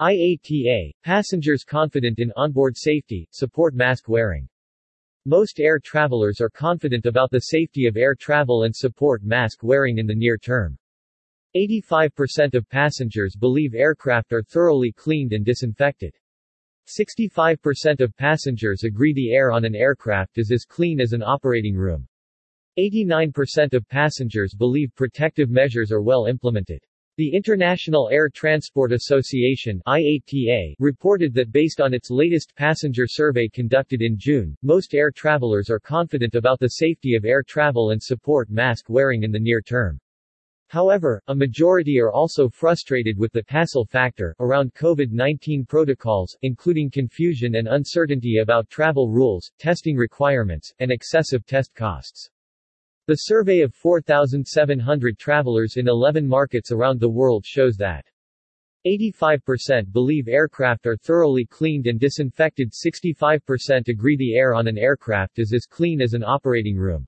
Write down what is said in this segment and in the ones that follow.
IATA, passengers confident in onboard safety, support mask wearing. Most air travelers are confident about the safety of air travel and support mask wearing in the near term. 85% of passengers believe aircraft are thoroughly cleaned and disinfected. 65% of passengers agree the air on an aircraft is as clean as an operating room. 89% of passengers believe protective measures are well implemented. The International Air Transport Association IATA reported that based on its latest passenger survey conducted in June, most air travelers are confident about the safety of air travel and support mask wearing in the near term. However, a majority are also frustrated with the hassle factor around COVID-19 protocols, including confusion and uncertainty about travel rules, testing requirements, and excessive test costs. The survey of 4,700 travelers in 11 markets around the world shows that 85% believe aircraft are thoroughly cleaned and disinfected 65% agree the air on an aircraft is as clean as an operating room.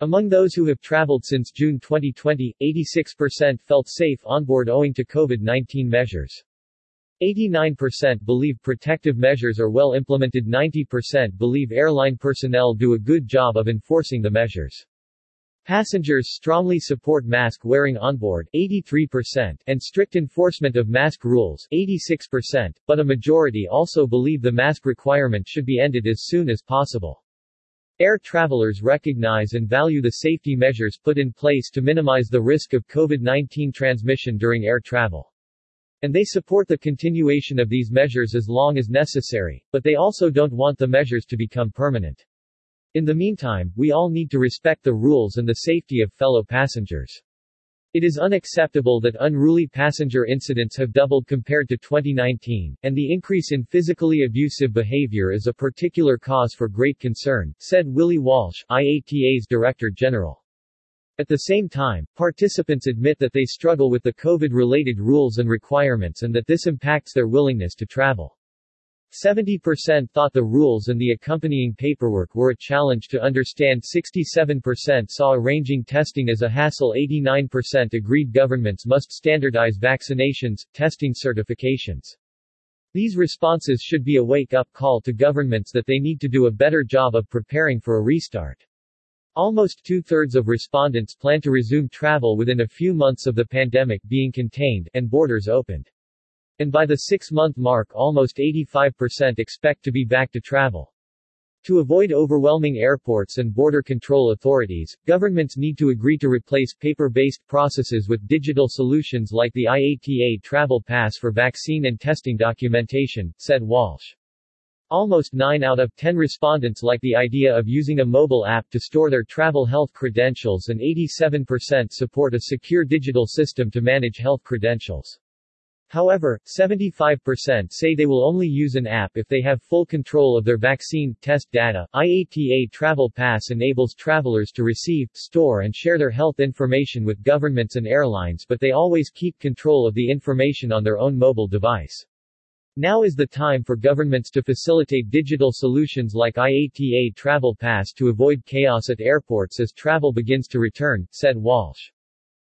Among those who have traveled since June 2020, 86% felt safe onboard owing to COVID-19 measures. 89% believe protective measures are well implemented 90% believe airline personnel do a good job of enforcing the measures. Passengers strongly support mask wearing on board 83% and strict enforcement of mask rules 86%, but a majority also believe the mask requirement should be ended as soon as possible. Air travelers recognize and value the safety measures put in place to minimize the risk of COVID-19 transmission during air travel. And they support the continuation of these measures as long as necessary, but they also don't want the measures to become permanent. In the meantime, we all need to respect the rules and the safety of fellow passengers. It is unacceptable that unruly passenger incidents have doubled compared to 2019, and the increase in physically abusive behavior is a particular cause for great concern, said Willie Walsh, IATA's Director General. At the same time, participants admit that they struggle with the COVID-related rules and requirements and that this impacts their willingness to travel. 70% thought the rules and the accompanying paperwork were a challenge to understand 67% saw arranging testing as a hassle 89% agreed governments must standardize vaccinations, testing certifications. These responses should be a wake-up call to governments that they need to do a better job of preparing for a restart. Almost two-thirds of respondents plan to resume travel within a few months of the pandemic being contained, and borders opened and by the six-month mark almost 85% expect to be back to travel. To avoid overwhelming airports and border control authorities, governments need to agree to replace paper-based processes with digital solutions like the IATA Travel Pass for vaccine and testing documentation, said Walsh. Almost 9 out of 10 respondents like the idea of using a mobile app to store their travel health credentials and 87% support a secure digital system to manage health credentials. However, 75% say they will only use an app if they have full control of their vaccine test data. IATA Travel Pass enables travelers to receive, store and share their health information with governments and airlines but they always keep control of the information on their own mobile device. Now is the time for governments to facilitate digital solutions like IATA Travel Pass to avoid chaos at airports as travel begins to return, said Walsh.